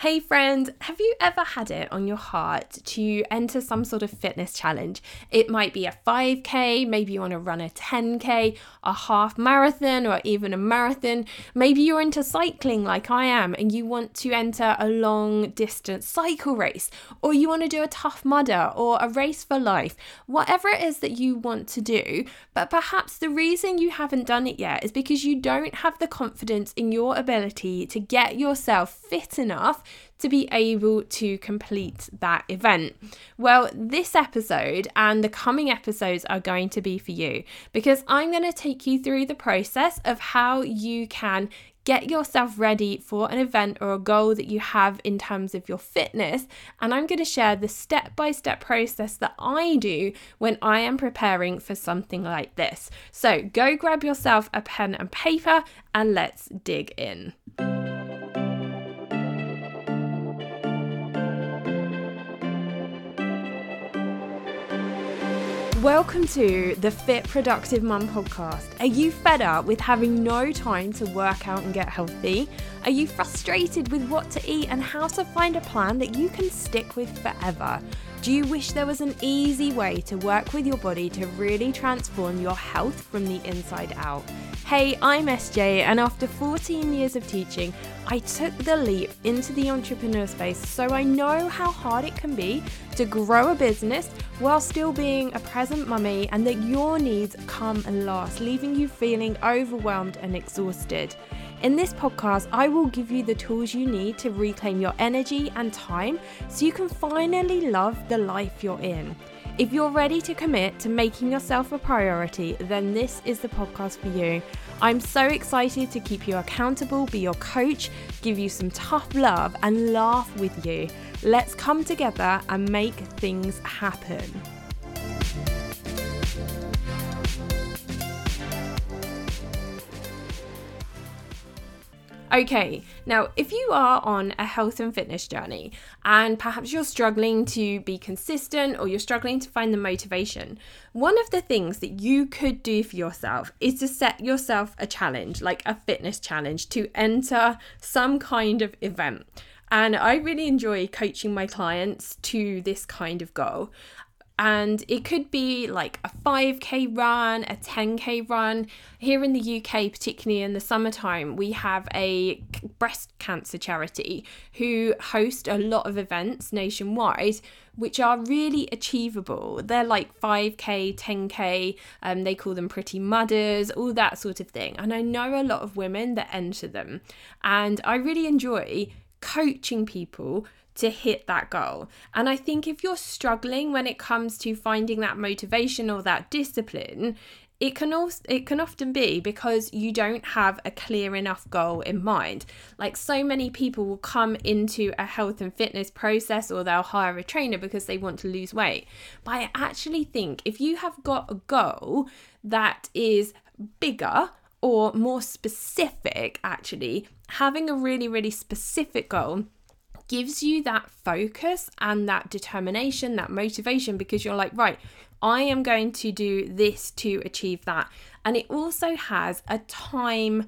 Hey, friend, have you ever had it on your heart to enter some sort of fitness challenge? It might be a 5K, maybe you want to run a 10K, a half marathon, or even a marathon. Maybe you're into cycling like I am and you want to enter a long distance cycle race, or you want to do a tough mudder or a race for life. Whatever it is that you want to do, but perhaps the reason you haven't done it yet is because you don't have the confidence in your ability to get yourself fit enough to be able to complete that event? Well, this episode and the coming episodes are going to be for you because I'm going to take you through the process of how you can get yourself ready for an event or a goal that you have in terms of your fitness. And I'm going to share the step by step process that I do when I am preparing for something like this. So go grab yourself a pen and paper and let's dig in. Welcome to the Fit Productive Mum podcast. Are you fed up with having no time to work out and get healthy? Are you frustrated with what to eat and how to find a plan that you can stick with forever? Do you wish there was an easy way to work with your body to really transform your health from the inside out? Hey, I'm SJ, and after 14 years of teaching, I took the leap into the entrepreneur space so I know how hard it can be to grow a business while still being a present mummy and that your needs come last, leaving you feeling overwhelmed and exhausted. In this podcast, I will give you the tools you need to reclaim your energy and time so you can finally love the life you're in. If you're ready to commit to making yourself a priority, then this is the podcast for you. I'm so excited to keep you accountable, be your coach, give you some tough love, and laugh with you. Let's come together and make things happen. Okay, now if you are on a health and fitness journey and perhaps you're struggling to be consistent or you're struggling to find the motivation, one of the things that you could do for yourself is to set yourself a challenge, like a fitness challenge, to enter some kind of event. And I really enjoy coaching my clients to this kind of goal and it could be like a 5k run, a 10k run. Here in the UK, particularly in the summertime, we have a breast cancer charity who host a lot of events nationwide which are really achievable. They're like 5k, 10k, um, they call them pretty mudders, all that sort of thing. And I know a lot of women that enter them, and I really enjoy coaching people to hit that goal. And I think if you're struggling when it comes to finding that motivation or that discipline, it can also it can often be because you don't have a clear enough goal in mind like so many people will come into a health and fitness process or they'll hire a trainer because they want to lose weight but i actually think if you have got a goal that is bigger or more specific actually having a really really specific goal gives you that focus and that determination, that motivation, because you're like, right, I am going to do this to achieve that. And it also has a time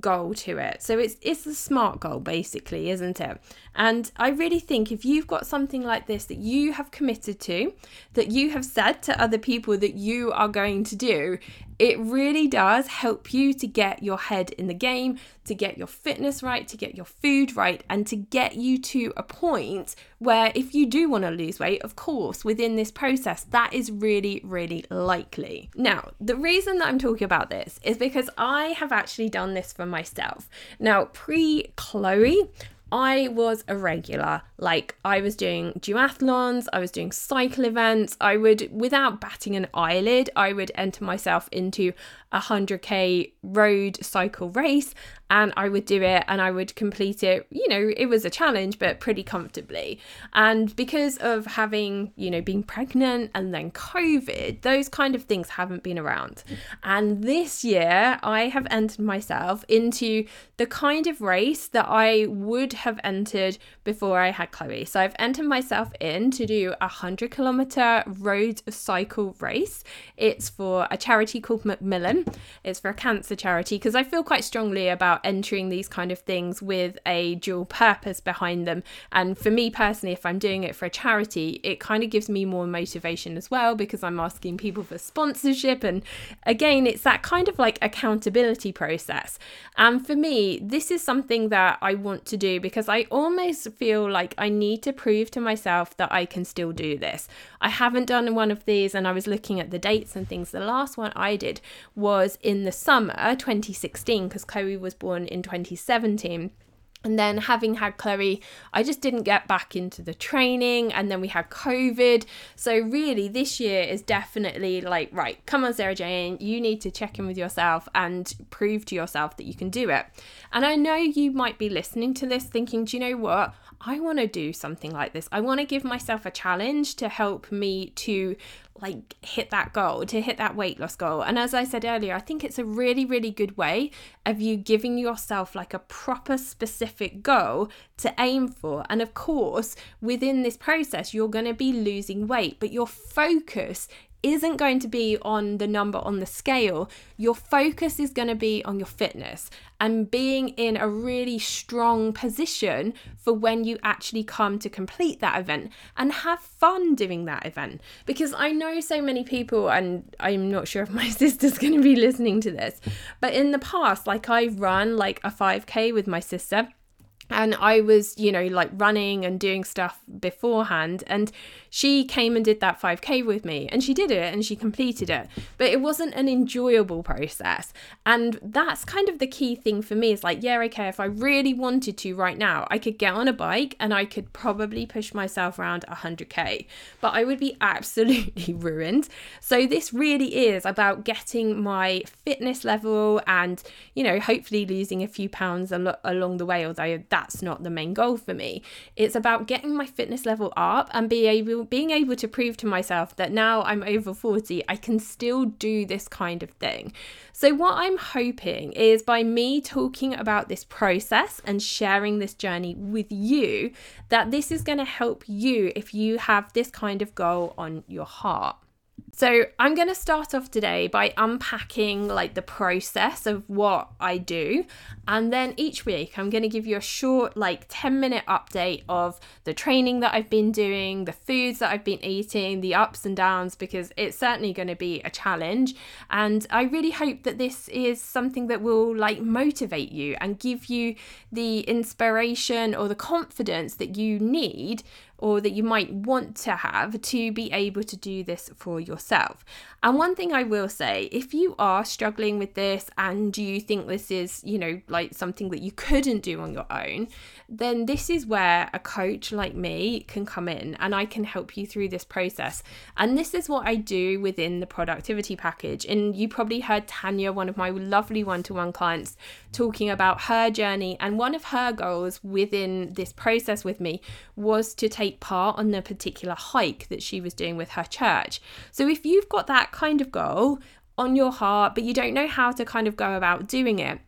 goal to it. So it's it's a smart goal basically, isn't it? And I really think if you've got something like this that you have committed to, that you have said to other people that you are going to do, it really does help you to get your head in the game, to get your fitness right, to get your food right, and to get you to a point where if you do want to lose weight, of course, within this process, that is really, really likely. Now, the reason that I'm talking about this is because I have actually done this for myself. Now, pre Chloe, I was a regular. Like, I was doing duathlons, I was doing cycle events. I would, without batting an eyelid, I would enter myself into a 100k road cycle race and I would do it and I would complete it. You know, it was a challenge, but pretty comfortably. And because of having, you know, being pregnant and then COVID, those kind of things haven't been around. And this year, I have entered myself into the kind of race that I would have entered before I had Chloe. So I've entered myself in to do a 100 kilometer road cycle race. It's for a charity called Macmillan. It's for a cancer charity because I feel quite strongly about about entering these kind of things with a dual purpose behind them. And for me personally, if I'm doing it for a charity, it kind of gives me more motivation as well because I'm asking people for sponsorship. And again, it's that kind of like accountability process. And for me, this is something that I want to do because I almost feel like I need to prove to myself that I can still do this. I haven't done one of these, and I was looking at the dates and things. The last one I did was in the summer 2016 because Chloe was born in 2017. And then having had Chloe, I just didn't get back into the training. And then we had COVID. So, really, this year is definitely like, right, come on, Sarah Jane, you need to check in with yourself and prove to yourself that you can do it. And I know you might be listening to this thinking, do you know what? I want to do something like this. I want to give myself a challenge to help me to like hit that goal, to hit that weight loss goal. And as I said earlier, I think it's a really, really good way of you giving yourself like a proper specific goal to aim for. And of course, within this process, you're going to be losing weight, but your focus isn't going to be on the number on the scale. Your focus is going to be on your fitness and being in a really strong position for when you actually come to complete that event and have fun doing that event. Because I know so many people, and I'm not sure if my sister's going to be listening to this, but in the past, like I've run like a 5K with my sister and I was, you know, like running and doing stuff beforehand. And she came and did that 5K with me, and she did it and she completed it. But it wasn't an enjoyable process. And that's kind of the key thing for me is like, yeah, okay, if I really wanted to right now, I could get on a bike and I could probably push myself around 100K, but I would be absolutely ruined. So this really is about getting my fitness level and, you know, hopefully losing a few pounds al- along the way, although that's not the main goal for me. It's about getting my fitness level up and be able being able to prove to myself that now I'm over 40, I can still do this kind of thing. So what I'm hoping is by me talking about this process and sharing this journey with you that this is going to help you if you have this kind of goal on your heart. So, I'm going to start off today by unpacking like the process of what I do. And then each week, I'm going to give you a short, like 10 minute update of the training that I've been doing, the foods that I've been eating, the ups and downs, because it's certainly going to be a challenge. And I really hope that this is something that will like motivate you and give you the inspiration or the confidence that you need or that you might want to have to be able to do this for yourself. And one thing I will say if you are struggling with this and you think this is, you know, like something that you couldn't do on your own, then this is where a coach like me can come in and I can help you through this process. And this is what I do within the productivity package. And you probably heard Tanya, one of my lovely one to one clients, talking about her journey. And one of her goals within this process with me was to take part on the particular hike that she was doing with her church. So if you've got that kind of goal on your heart, but you don't know how to kind of go about doing it,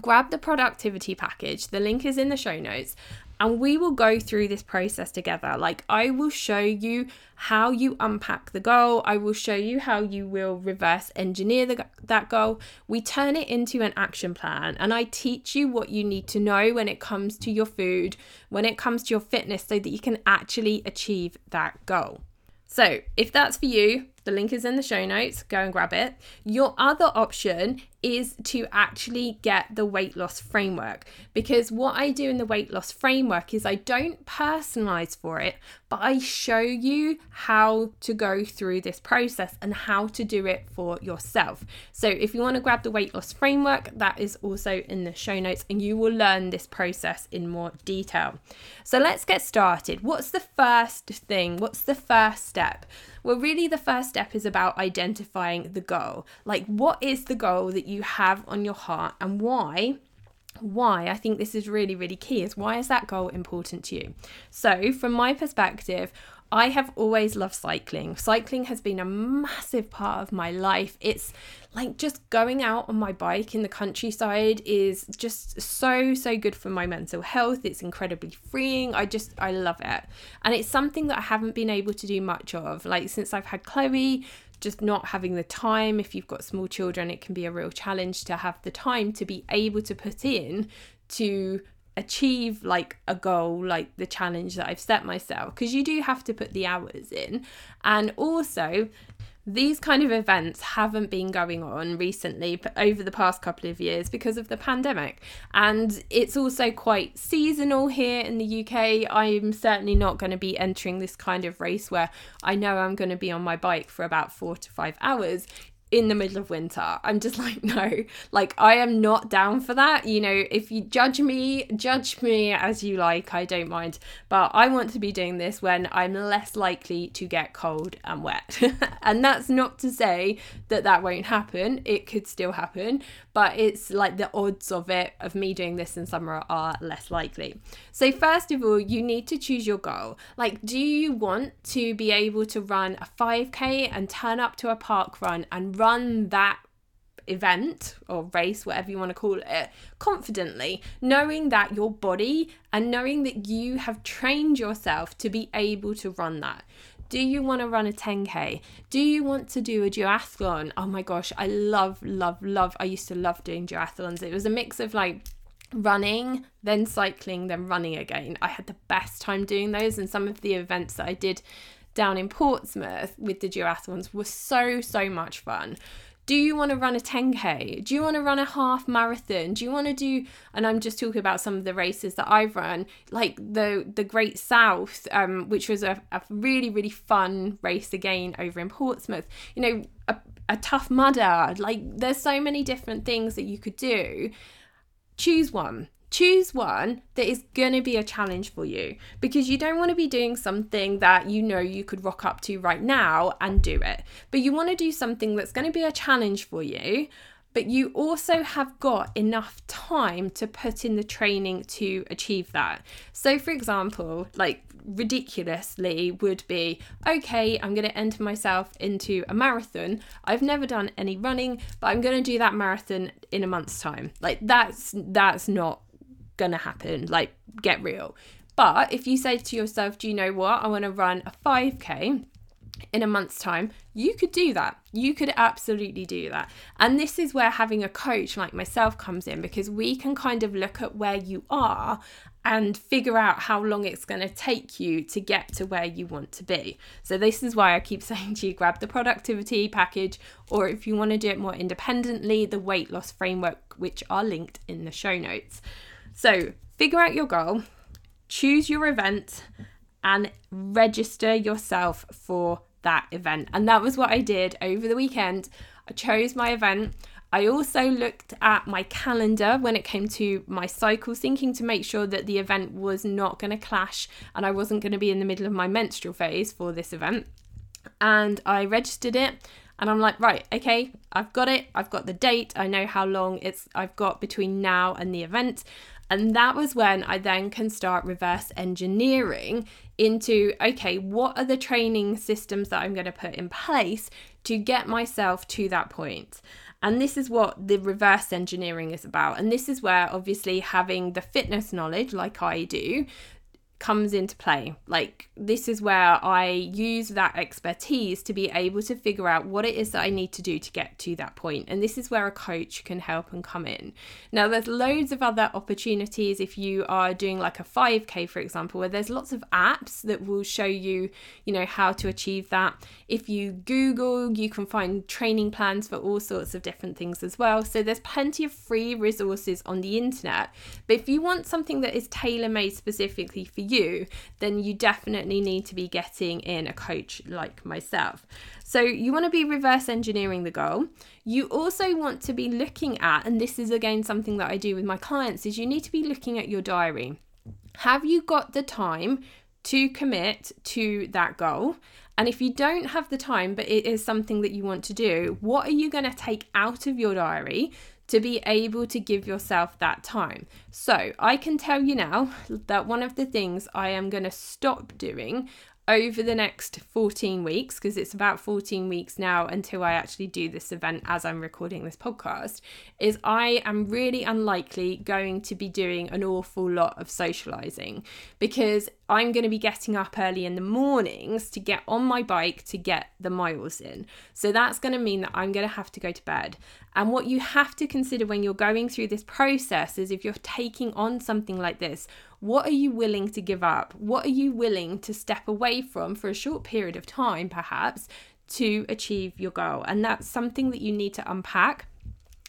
grab the productivity package. The link is in the show notes. And we will go through this process together. Like, I will show you how you unpack the goal. I will show you how you will reverse engineer the, that goal. We turn it into an action plan, and I teach you what you need to know when it comes to your food, when it comes to your fitness, so that you can actually achieve that goal. So, if that's for you, the link is in the show notes. Go and grab it. Your other option is to actually get the weight loss framework because what I do in the weight loss framework is I don't personalize for it, but I show you how to go through this process and how to do it for yourself. So if you want to grab the weight loss framework, that is also in the show notes and you will learn this process in more detail. So let's get started. What's the first thing? What's the first step? Well, really, the first step is about identifying the goal. Like, what is the goal that you have on your heart and why? Why I think this is really, really key is why is that goal important to you? So, from my perspective, I have always loved cycling. Cycling has been a massive part of my life. It's like just going out on my bike in the countryside is just so, so good for my mental health. It's incredibly freeing. I just, I love it. And it's something that I haven't been able to do much of. Like since I've had Chloe, just not having the time. If you've got small children, it can be a real challenge to have the time to be able to put in to achieve like a goal like the challenge that I've set myself because you do have to put the hours in and also these kind of events haven't been going on recently but over the past couple of years because of the pandemic. And it's also quite seasonal here in the UK I'm certainly not going to be entering this kind of race where I know I'm going to be on my bike for about 4 to 5 hours in the middle of winter. I'm just like, no, like I am not down for that. You know, if you judge me, judge me as you like, I don't mind. But I want to be doing this when I'm less likely to get cold and wet. and that's not to say that that won't happen, it could still happen, but it's like the odds of it, of me doing this in summer, are less likely. So, first of all, you need to choose your goal. Like, do you want to be able to run a 5K and turn up to a park run and run that event or race, whatever you want to call it, confidently, knowing that your body and knowing that you have trained yourself to be able to run that. Do you want to run a 10K? Do you want to do a duathlon? Oh my gosh, I love, love, love. I used to love doing duathlons. It was a mix of like running, then cycling, then running again. I had the best time doing those, and some of the events that I did down in Portsmouth with the duathlons were so, so much fun. Do you want to run a 10k do you want to run a half marathon? Do you want to do and i'm just talking about some of the races that i've run like the the great south um, which was a, a really really fun race again over in portsmouth. You know a, a tough mudder like there's so many different things that you could do. Choose one choose one that is going to be a challenge for you because you don't want to be doing something that you know you could rock up to right now and do it. But you want to do something that's going to be a challenge for you, but you also have got enough time to put in the training to achieve that. So, for example, like ridiculously would be okay, I'm going to enter myself into a marathon. I've never done any running, but I'm going to do that marathon in a month's time. Like that's that's not gonna happen. Like, get real. But if you say to yourself, do you know what? I want to run a 5K in a month's time, you could do that. You could absolutely do that. And this is where having a coach like myself comes in because we can kind of look at where you are and figure out how long it's going to take you to get to where you want to be. So, this is why I keep saying to you grab the productivity package, or if you want to do it more independently, the weight loss framework, which are linked in the show notes. So, figure out your goal, choose your event, and register yourself for that event. And that was what I did over the weekend. I chose my event. I also looked at my calendar when it came to my cycle thinking to make sure that the event was not going to clash and I wasn't going to be in the middle of my menstrual phase for this event. And I registered it and I'm like, right, okay, I've got it. I've got the date. I know how long it's I've got between now and the event. And that was when I then can start reverse engineering into okay, what are the training systems that I'm going to put in place to get myself to that point? And this is what the reverse engineering is about. And this is where obviously having the fitness knowledge, like I do, comes into play. Like, this is where I use that expertise to be able to figure out what it is that I need to do to get to that point. And this is where a coach can help and come in. Now, there's loads of other opportunities if you are doing like a 5K, for example, where there's lots of apps that will show you, you know, how to achieve that. If you Google, you can find training plans for all sorts of different things as well. So, there's plenty of free resources on the internet. But if you want something that is tailor made specifically for you, then you definitely need to be getting in a coach like myself. So you want to be reverse engineering the goal. You also want to be looking at, and this is again something that I do with my clients, is you need to be looking at your diary. Have you got the time to commit to that goal? And if you don't have the time, but it is something that you want to do, what are you going to take out of your diary to be able to give yourself that time. So, I can tell you now that one of the things I am going to stop doing over the next 14 weeks, because it's about 14 weeks now until I actually do this event as I'm recording this podcast, is I am really unlikely going to be doing an awful lot of socializing because I'm going to be getting up early in the mornings to get on my bike to get the miles in. So that's going to mean that I'm going to have to go to bed. And what you have to consider when you're going through this process is if you're taking on something like this, what are you willing to give up? What are you willing to step away from for a short period of time, perhaps, to achieve your goal? And that's something that you need to unpack.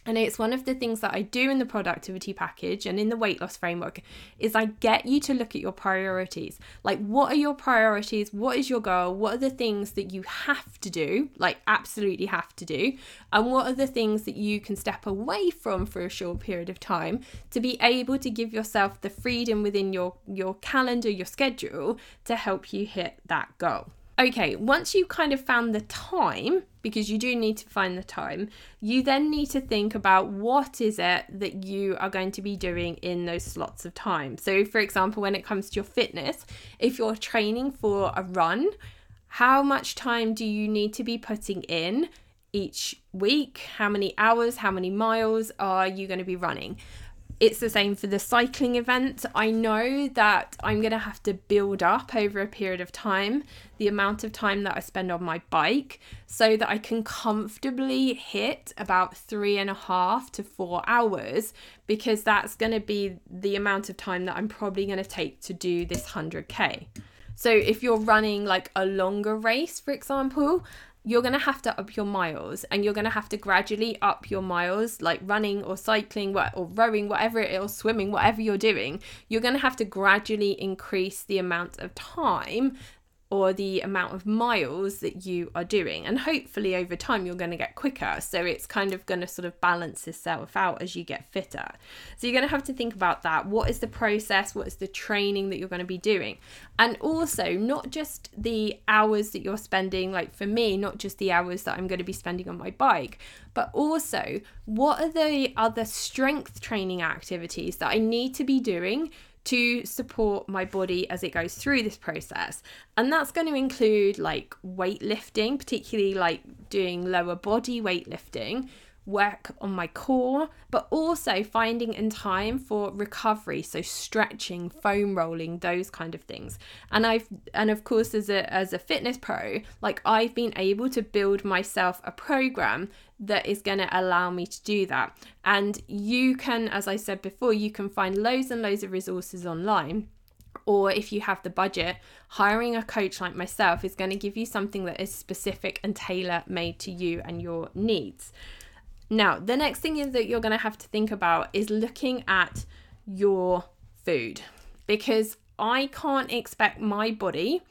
And it's one of the things that I do in the productivity package and in the weight loss framework is I get you to look at your priorities. Like what are your priorities? What is your goal? What are the things that you have to do? Like absolutely have to do. And what are the things that you can step away from for a short period of time to be able to give yourself the freedom within your your calendar, your schedule to help you hit that goal. Okay, once you kind of found the time, because you do need to find the time, you then need to think about what is it that you are going to be doing in those slots of time. So, for example, when it comes to your fitness, if you're training for a run, how much time do you need to be putting in each week? How many hours, how many miles are you going to be running? It's the same for the cycling event. I know that I'm going to have to build up over a period of time the amount of time that I spend on my bike so that I can comfortably hit about three and a half to four hours because that's going to be the amount of time that I'm probably going to take to do this 100k. So if you're running like a longer race, for example, you're going to have to up your miles and you're going to have to gradually up your miles like running or cycling or rowing whatever it is or swimming whatever you're doing you're going to have to gradually increase the amount of time or the amount of miles that you are doing. And hopefully, over time, you're going to get quicker. So it's kind of going to sort of balance itself out as you get fitter. So you're going to have to think about that. What is the process? What is the training that you're going to be doing? And also, not just the hours that you're spending, like for me, not just the hours that I'm going to be spending on my bike, but also what are the other strength training activities that I need to be doing to support my body as it goes through this process. And that's going to include like weightlifting, particularly like doing lower body weightlifting, work on my core, but also finding in time for recovery, so stretching, foam rolling, those kind of things. And I've and of course as a as a fitness pro, like I've been able to build myself a program that is going to allow me to do that. And you can, as I said before, you can find loads and loads of resources online. Or if you have the budget, hiring a coach like myself is going to give you something that is specific and tailor made to you and your needs. Now, the next thing is that you're going to have to think about is looking at your food because I can't expect my body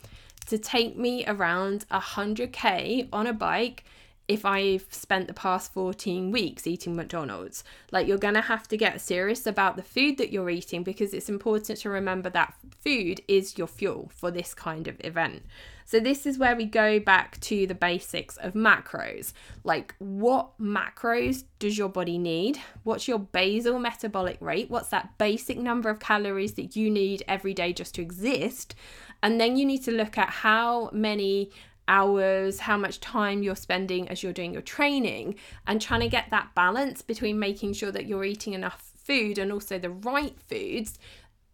to take me around 100k on a bike if I've spent the past 14 weeks eating McDonald's. Like, you're going to have to get serious about the food that you're eating because it's important to remember that food is your fuel for this kind of event. So, this is where we go back to the basics of macros. Like, what macros does your body need? What's your basal metabolic rate? What's that basic number of calories that you need every day just to exist? And then you need to look at how many hours, how much time you're spending as you're doing your training, and trying to get that balance between making sure that you're eating enough food and also the right foods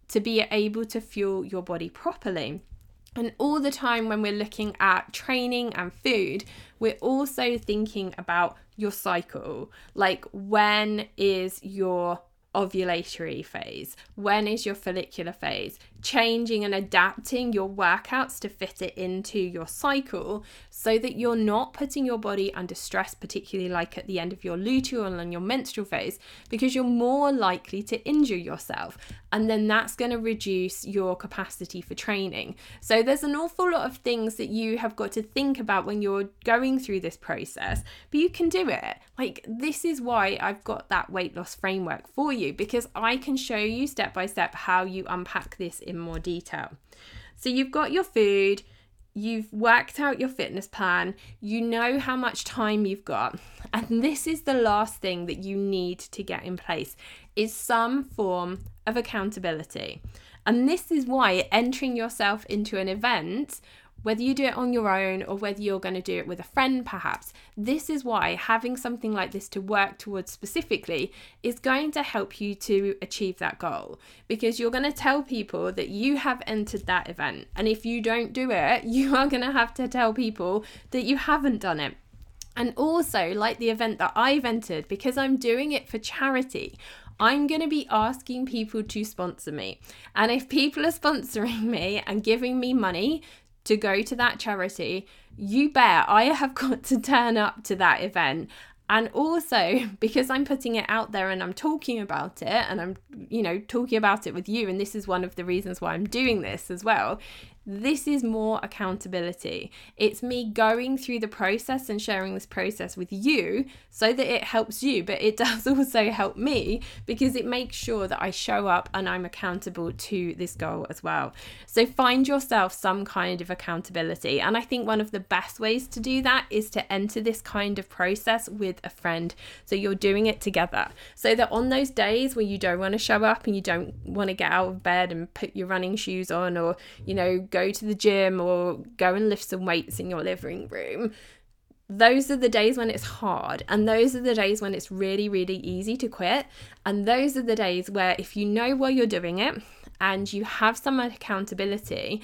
to be able to fuel your body properly. And all the time when we're looking at training and food, we're also thinking about your cycle. Like, when is your ovulatory phase? When is your follicular phase? changing and adapting your workouts to fit it into your cycle so that you're not putting your body under stress, particularly like at the end of your luteal and your menstrual phase, because you're more likely to injure yourself. And then that's going to reduce your capacity for training. So there's an awful lot of things that you have got to think about when you're going through this process, but you can do it. Like, this is why I've got that weight loss framework for you because I can show you step by step how you unpack this in in more detail. So you've got your food, you've worked out your fitness plan, you know how much time you've got. And this is the last thing that you need to get in place is some form of accountability. And this is why entering yourself into an event whether you do it on your own or whether you're going to do it with a friend, perhaps. This is why having something like this to work towards specifically is going to help you to achieve that goal because you're going to tell people that you have entered that event. And if you don't do it, you are going to have to tell people that you haven't done it. And also, like the event that I've entered, because I'm doing it for charity, I'm going to be asking people to sponsor me. And if people are sponsoring me and giving me money to go to that charity, you bet I have got to turn up to that event. And also, because I'm putting it out there and I'm talking about it and I'm, you know, talking about it with you, and this is one of the reasons why I'm doing this as well, this is more accountability. It's me going through the process and sharing this process with you so that it helps you, but it does also help me because it makes sure that I show up and I'm accountable to this goal as well. So find yourself some kind of accountability. And I think one of the best ways to do that is to enter this kind of process with a friend. So you're doing it together. So that on those days where you don't want to show up and you don't want to get out of bed and put your running shoes on or, you know, go to the gym or go and lift some weights in your living room, those are the days when it's hard. And those are the days when it's really, really easy to quit. And those are the days where, if you know why you're doing it and you have some accountability,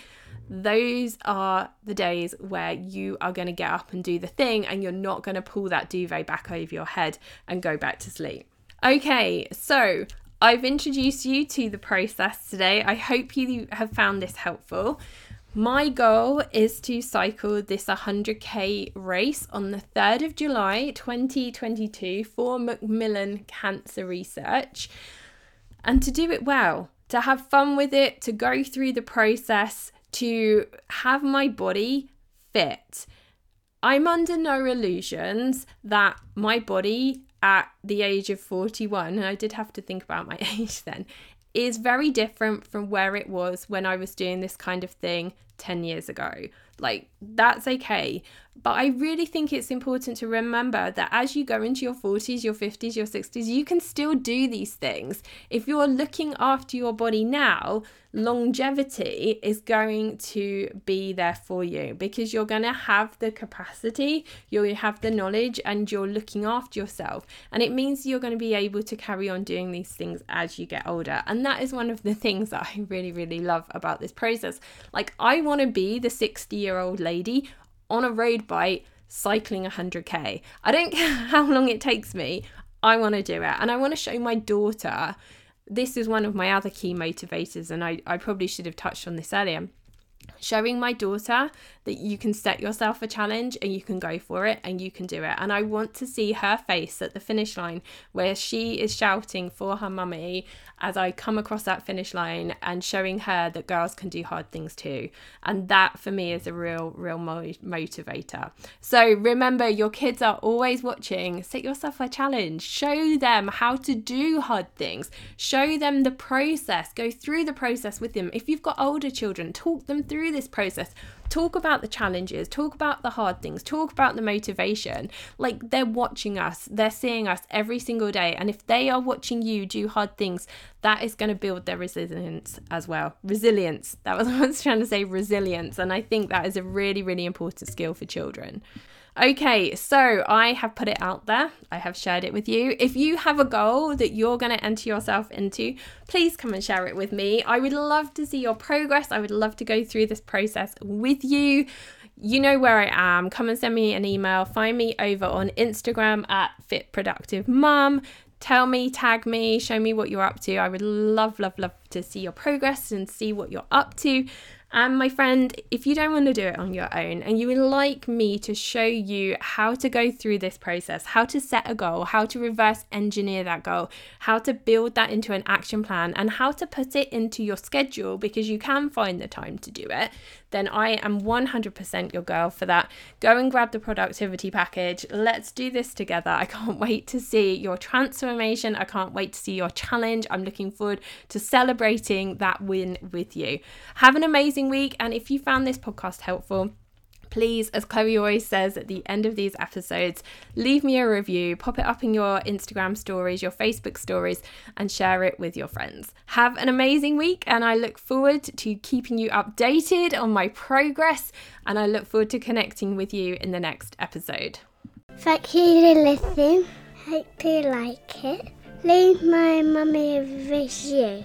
those are the days where you are going to get up and do the thing and you're not going to pull that duvet back over your head and go back to sleep. Okay, so I've introduced you to the process today. I hope you have found this helpful. My goal is to cycle this 100k race on the 3rd of July 2022 for Macmillan Cancer Research and to do it well, to have fun with it, to go through the process, to have my body fit. I'm under no illusions that my body at the age of 41, and I did have to think about my age then, is very different from where it was when I was doing this kind of thing 10 years ago. Like, that's okay. But I really think it's important to remember that as you go into your 40s, your 50s, your 60s, you can still do these things. If you're looking after your body now, longevity is going to be there for you because you're going to have the capacity, you'll have the knowledge, and you're looking after yourself. And it means you're going to be able to carry on doing these things as you get older. And that is one of the things that I really, really love about this process. Like, I want to be the 60 year old lady on a road bike cycling 100k. I don't care how long it takes me. I want to do it. And I want to show my daughter. This is one of my other key motivators, and I, I probably should have touched on this earlier showing my daughter that you can set yourself a challenge and you can go for it and you can do it. And I want to see her face at the finish line where she is shouting for her mummy as I come across that finish line and showing her that girls can do hard things too. And that for me is a real, real mo- motivator. So remember, your kids are always watching. Set yourself a challenge. Show them how to do hard things. Show them the process. Go through the process with them. If you've got older children, talk them through this process talk about the challenges, talk about the hard things, talk about the motivation. Like they're watching us, they're seeing us every single day. And if they are watching you do hard things, that is going to build their resilience as well. Resilience. That was what I was trying to say, resilience. And I think that is a really, really important skill for children. Okay, so I have put it out there. I have shared it with you. If you have a goal that you're going to enter yourself into, please come and share it with me. I would love to see your progress. I would love to go through this process with you. You know where I am. Come and send me an email. Find me over on Instagram at Fit Productive. Tell me, tag me, show me what you're up to. I would love, love, love to see your progress and see what you're up to. And my friend, if you don't want to do it on your own and you would like me to show you how to go through this process, how to set a goal, how to reverse engineer that goal, how to build that into an action plan, and how to put it into your schedule because you can find the time to do it, then I am 100% your girl for that. Go and grab the productivity package. Let's do this together. I can't wait to see your transformation. I can't wait to see your challenge. I'm looking forward to celebrating that win with you. Have an amazing week. And if you found this podcast helpful, please, as Chloe always says at the end of these episodes, leave me a review, pop it up in your Instagram stories, your Facebook stories, and share it with your friends. Have an amazing week, and I look forward to keeping you updated on my progress, and I look forward to connecting with you in the next episode. Thank you for listening. Hope you like it. Leave my mummy a review.